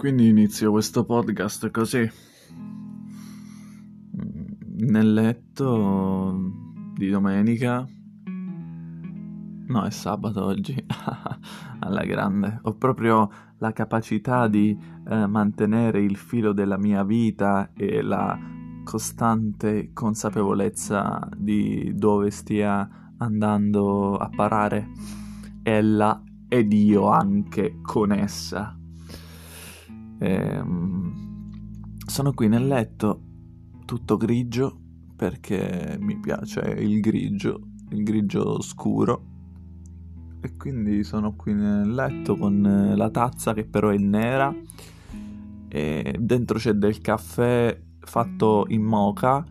quindi inizio questo podcast così, nel letto di domenica. No, è sabato oggi, alla grande. Ho proprio la capacità di eh, mantenere il filo della mia vita e la costante consapevolezza di dove stia andando a parare ella ed io anche con essa. Ehm, sono qui nel letto, tutto grigio, perché mi piace il grigio, il grigio scuro. E quindi sono qui nel letto con la tazza che però è nera. E dentro c'è del caffè fatto in moca,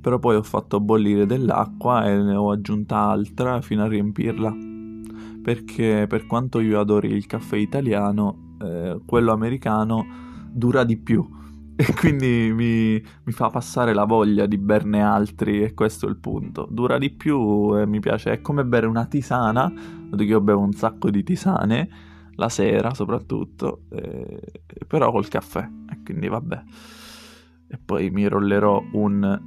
però poi ho fatto bollire dell'acqua e ne ho aggiunta altra fino a riempirla. Perché per quanto io adori il caffè italiano, eh, quello americano dura di più e quindi mi, mi, fa passare la voglia di berne altri e questo è il punto. Dura di più e mi piace, è come bere una tisana, dato che io bevo un sacco di tisane, la sera soprattutto, eh, però col caffè e quindi vabbè. E poi mi rollerò un,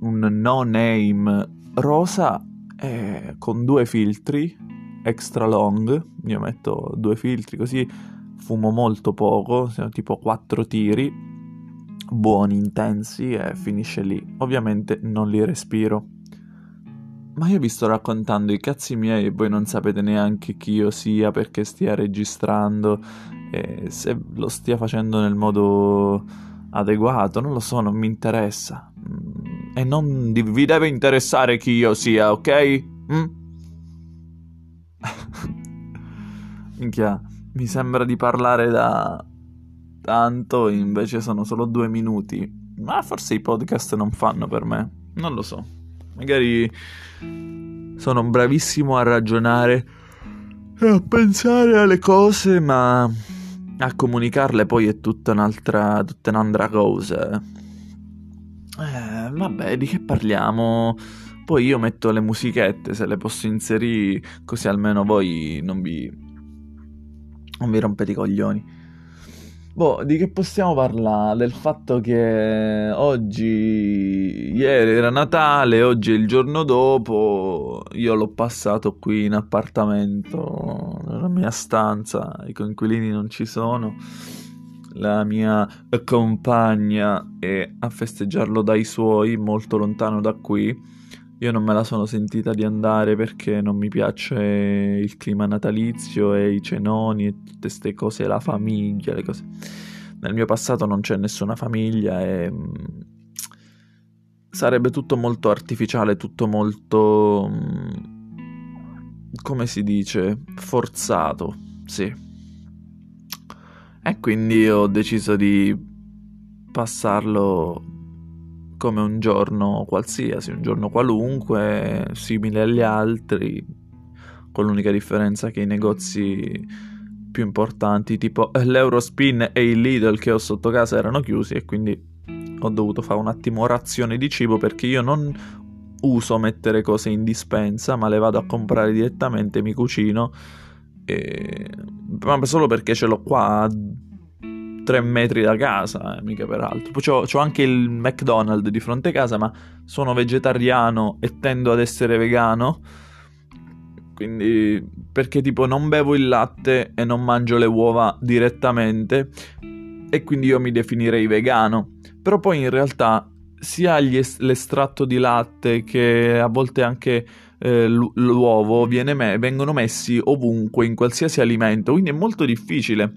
un no name rosa eh, con due filtri extra long, io metto due filtri così fumo molto poco, tipo 4 tiri, buoni, intensi e finisce lì. Ovviamente non li respiro. Ma io vi sto raccontando i cazzi miei e voi non sapete neanche chi io sia perché stia registrando e se lo stia facendo nel modo adeguato, non lo so, non mi interessa. E non vi deve interessare chi io sia, ok? Mm? Minchia. Mi sembra di parlare da tanto, invece sono solo due minuti. Ma forse i podcast non fanno per me. Non lo so. Magari sono bravissimo a ragionare e a pensare alle cose, ma a comunicarle poi è tutta un'altra, tutta un'altra cosa. Eh, vabbè, di che parliamo? Poi io metto le musichette se le posso inserire, così almeno voi non vi non vi rompete i coglioni. Boh, di che possiamo parlare? Del fatto che oggi, ieri era Natale, oggi è il giorno dopo, io l'ho passato qui in appartamento, nella mia stanza, i coinquilini non ci sono, la mia compagna è a festeggiarlo dai suoi, molto lontano da qui io non me la sono sentita di andare perché non mi piace il clima natalizio e i cenoni e tutte queste cose, la famiglia, le cose. Nel mio passato non c'è nessuna famiglia e mm, sarebbe tutto molto artificiale, tutto molto mm, come si dice, forzato, sì. E quindi ho deciso di passarlo come un giorno qualsiasi, un giorno qualunque, simile agli altri, con l'unica differenza che i negozi più importanti, tipo l'Eurospin e il Lidl che ho sotto casa, erano chiusi e quindi ho dovuto fare un attimo razione di cibo perché io non uso mettere cose in dispensa, ma le vado a comprare direttamente, mi cucino. E... Ma solo perché ce l'ho qua tre metri da casa, eh, mica peraltro. Poi c'ho, c'ho, anche il McDonald's di fronte a casa, ma sono vegetariano e tendo ad essere vegano. Quindi, perché tipo non bevo il latte e non mangio le uova direttamente, e quindi io mi definirei vegano. Però poi in realtà sia es- l'estratto di latte che a volte anche eh, l'uovo me- vengono messi ovunque, in qualsiasi alimento, quindi è molto difficile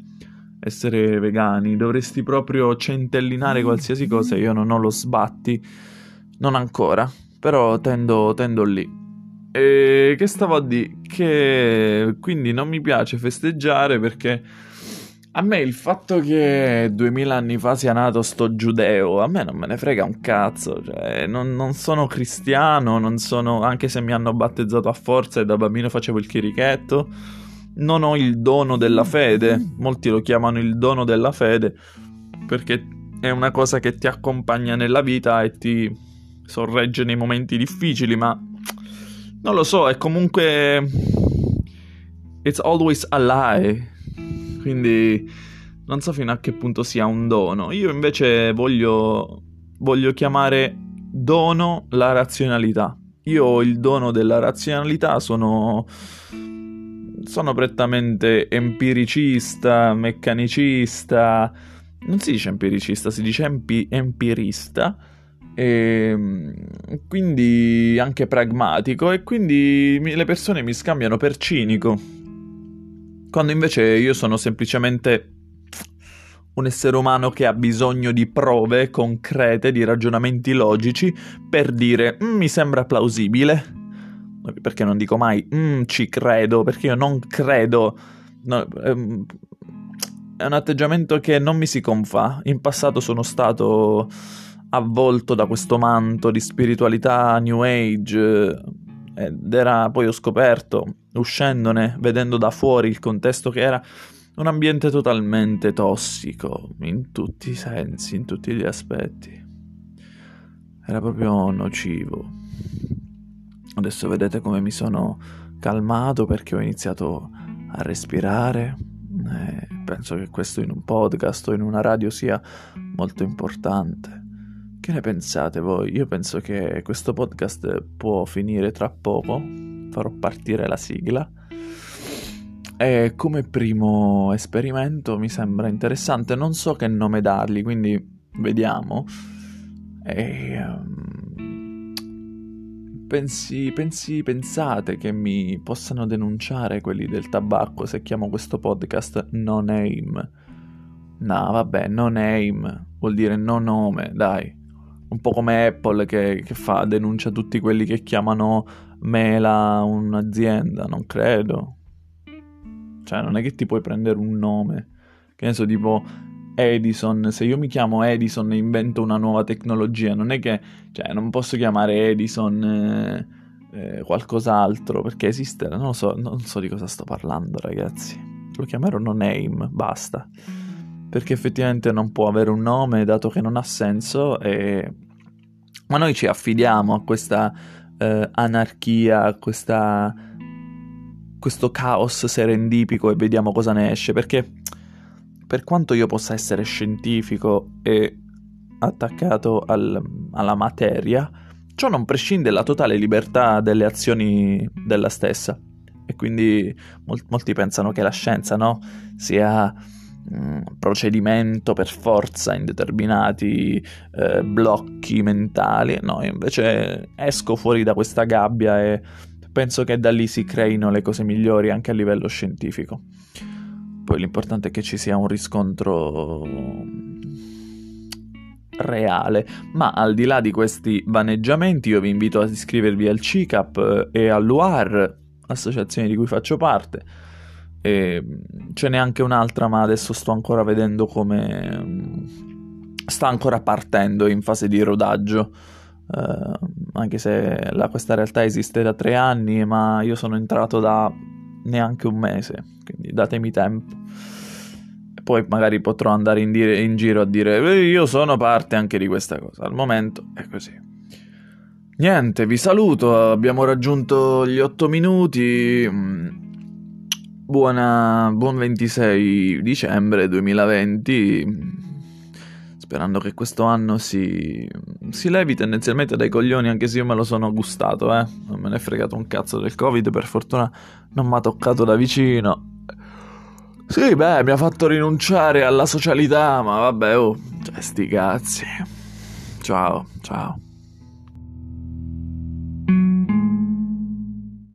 essere vegani, dovresti proprio centellinare qualsiasi cosa, io non ho lo sbatti, non ancora, però tendo, tendo lì. E che stavo a dire? Che quindi non mi piace festeggiare perché a me il fatto che duemila anni fa sia nato sto giudeo, a me non me ne frega un cazzo, cioè non, non sono cristiano, non sono, anche se mi hanno battezzato a forza e da bambino facevo il chirichetto non ho il dono della fede, molti lo chiamano il dono della fede, perché è una cosa che ti accompagna nella vita e ti sorregge nei momenti difficili, ma non lo so, è comunque... It's always a lie. Quindi non so fino a che punto sia un dono. Io invece voglio, voglio chiamare dono la razionalità. Io ho il dono della razionalità, sono, sono prettamente empiricista, meccanicista, non si dice empiricista, si dice empi- empirista, e ehm, quindi anche pragmatico, e quindi le persone mi scambiano per cinico, quando invece io sono semplicemente un essere umano che ha bisogno di prove concrete, di ragionamenti logici per dire mm, mi sembra plausibile. Perché non dico mai mm, ci credo, perché io non credo. No, ehm, è un atteggiamento che non mi si confà. In passato sono stato avvolto da questo manto di spiritualità New Age ed era poi ho scoperto, uscendone, vedendo da fuori il contesto che era un ambiente totalmente tossico in tutti i sensi, in tutti gli aspetti. Era proprio nocivo. Adesso vedete come mi sono calmato perché ho iniziato a respirare. E penso che questo in un podcast o in una radio sia molto importante. Che ne pensate voi? Io penso che questo podcast può finire tra poco. Farò partire la sigla e come primo esperimento mi sembra interessante, non so che nome dargli, quindi vediamo. E, um, pensi, pensi, pensate che mi possano denunciare quelli del tabacco se chiamo questo podcast No Name? No, vabbè, no name vuol dire no nome, dai. Un po' come Apple che, che fa, denuncia tutti quelli che chiamano mela un'azienda, non credo. Cioè, non è che ti puoi prendere un nome. Che ne so, tipo Edison. Se io mi chiamo Edison e invento una nuova tecnologia, non è che... Cioè, non posso chiamare Edison eh, eh, qualcos'altro, perché esiste... Non so, non so di cosa sto parlando, ragazzi. Lo chiamerò no name, basta. Perché effettivamente non può avere un nome, dato che non ha senso, e... Ma noi ci affidiamo a questa eh, anarchia, a questa questo caos serendipico e vediamo cosa ne esce, perché per quanto io possa essere scientifico e attaccato al, alla materia, ciò non prescinde dalla totale libertà delle azioni della stessa. E quindi mol- molti pensano che la scienza no, sia un procedimento per forza in determinati eh, blocchi mentali. No, invece esco fuori da questa gabbia e penso che da lì si creino le cose migliori anche a livello scientifico. Poi l'importante è che ci sia un riscontro reale, ma al di là di questi vaneggiamenti io vi invito ad iscrivervi al CICAP e all'UAR, associazione di cui faccio parte. E ce n'è anche un'altra, ma adesso sto ancora vedendo come sta ancora partendo in fase di rodaggio Uh, anche se la, questa realtà esiste da tre anni, ma io sono entrato da neanche un mese, quindi datemi tempo. E poi magari potrò andare in, dire, in giro a dire io sono parte anche di questa cosa. Al momento è così. Niente, vi saluto, abbiamo raggiunto gli otto minuti. Mm, buona, buon 26 dicembre 2020 sperando che questo anno si, si levi tendenzialmente dai coglioni, anche se io me lo sono gustato, eh. Non me ne è fregato un cazzo del Covid, per fortuna non mi ha toccato da vicino. Sì, beh, mi ha fatto rinunciare alla socialità, ma vabbè, oh, cioè, sti cazzi. Ciao, ciao.